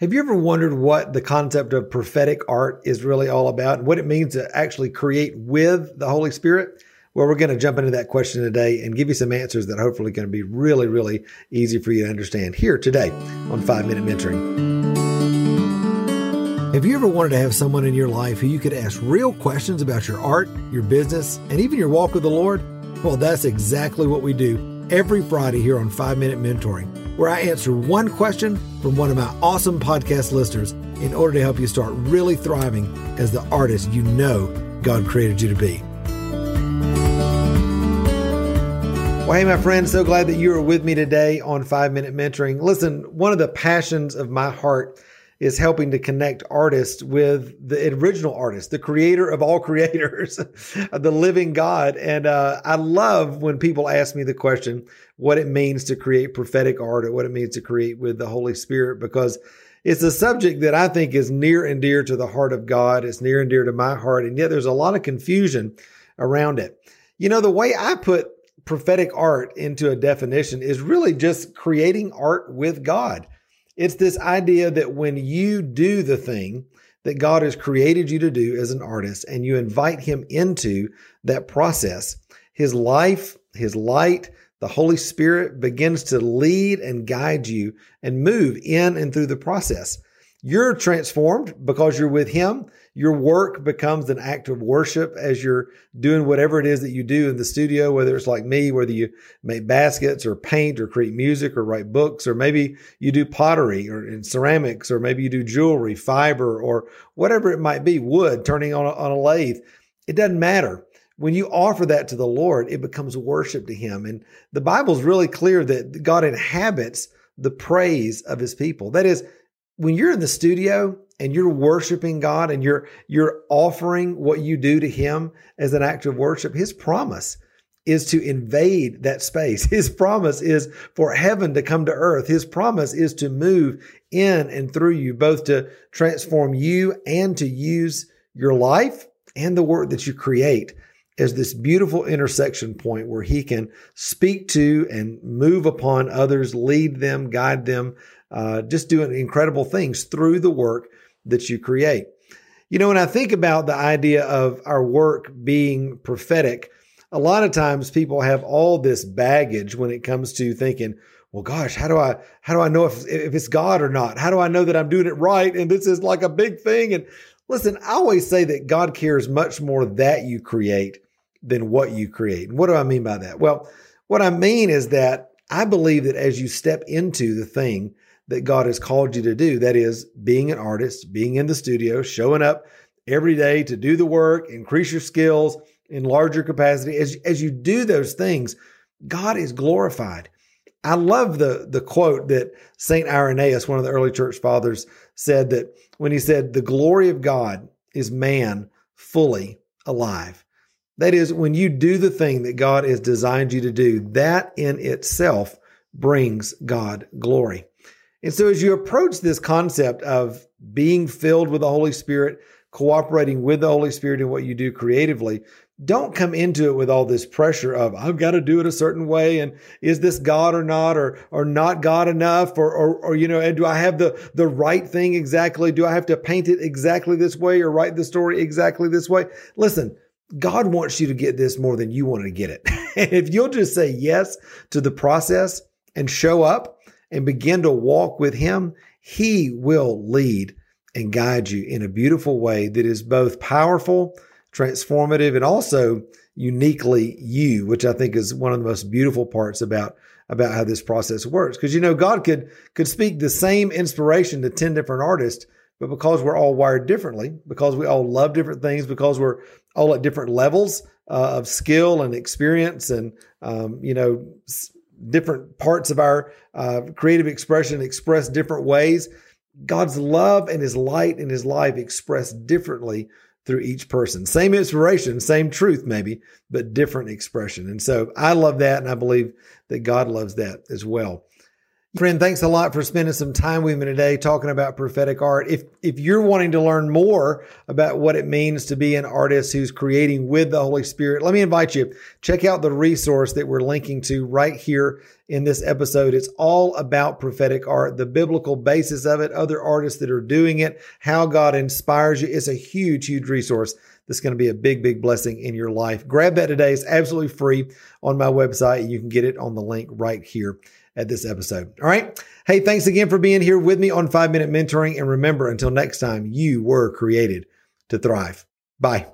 Have you ever wondered what the concept of prophetic art is really all about and what it means to actually create with the Holy Spirit? Well, we're going to jump into that question today and give you some answers that hopefully going to be really, really easy for you to understand here today on Five Minute Mentoring. Have you ever wanted to have someone in your life who you could ask real questions about your art, your business, and even your walk with the Lord? Well, that's exactly what we do every Friday here on Five Minute Mentoring, where I answer one question from one of my awesome podcast listeners in order to help you start really thriving as the artist you know God created you to be. Well, hey, my friends, so glad that you are with me today on Five Minute Mentoring. Listen, one of the passions of my heart is helping to connect artists with the original artist, the creator of all creators, the living God. And uh, I love when people ask me the question, what it means to create prophetic art or what it means to create with the Holy Spirit, because it's a subject that I think is near and dear to the heart of God. It's near and dear to my heart. And yet there's a lot of confusion around it. You know, the way I put prophetic art into a definition is really just creating art with God. It's this idea that when you do the thing that God has created you to do as an artist and you invite Him into that process, His life, His light, the Holy Spirit begins to lead and guide you and move in and through the process. You're transformed because you're with Him. Your work becomes an act of worship as you're doing whatever it is that you do in the studio, whether it's like me, whether you make baskets or paint or create music or write books, or maybe you do pottery or in ceramics, or maybe you do jewelry, fiber, or whatever it might be, wood, turning on a, on a lathe. It doesn't matter when you offer that to the Lord, it becomes worship to Him. And the Bible is really clear that God inhabits the praise of His people. That is, when you're in the studio and you're worshiping God and you're you're offering what you do to him as an act of worship, his promise is to invade that space. His promise is for heaven to come to earth. His promise is to move in and through you, both to transform you and to use your life and the work that you create as this beautiful intersection point where he can speak to and move upon others, lead them, guide them, uh, just doing incredible things through the work that you create. You know, when I think about the idea of our work being prophetic, a lot of times people have all this baggage when it comes to thinking, well, gosh, how do I how do I know if if it's God or not? How do I know that I'm doing it right? And this is like a big thing. And listen, I always say that God cares much more that you create than what you create. And what do I mean by that? Well, what I mean is that I believe that as you step into the thing that God has called you to do. That is being an artist, being in the studio, showing up every day to do the work, increase your skills in larger capacity. As, as you do those things, God is glorified. I love the, the quote that St. Irenaeus, one of the early church fathers, said that when he said, The glory of God is man fully alive. That is, when you do the thing that God has designed you to do, that in itself brings God glory. And so, as you approach this concept of being filled with the Holy Spirit, cooperating with the Holy Spirit in what you do creatively, don't come into it with all this pressure of I've got to do it a certain way, and is this God or not, or or not God enough, or or, or you know, and do I have the the right thing exactly? Do I have to paint it exactly this way, or write the story exactly this way? Listen. God wants you to get this more than you want to get it. if you'll just say yes to the process and show up, and begin to walk with Him, He will lead and guide you in a beautiful way that is both powerful, transformative, and also uniquely you, which I think is one of the most beautiful parts about about how this process works. Because you know, God could could speak the same inspiration to 10 different artists, but because we're all wired differently, because we all love different things, because we're all at different levels uh, of skill and experience and um, you know different parts of our uh, creative expression expressed different ways. God's love and his light and his life expressed differently through each person. Same inspiration, same truth, maybe, but different expression. And so I love that. And I believe that God loves that as well. Friend, thanks a lot for spending some time with me today talking about prophetic art. If if you're wanting to learn more about what it means to be an artist who's creating with the Holy Spirit, let me invite you check out the resource that we're linking to right here in this episode. It's all about prophetic art, the biblical basis of it, other artists that are doing it, how God inspires you. It's a huge, huge resource that's going to be a big, big blessing in your life. Grab that today. It's absolutely free on my website. You can get it on the link right here at this episode. All right. Hey, thanks again for being here with me on five minute mentoring. And remember, until next time, you were created to thrive. Bye.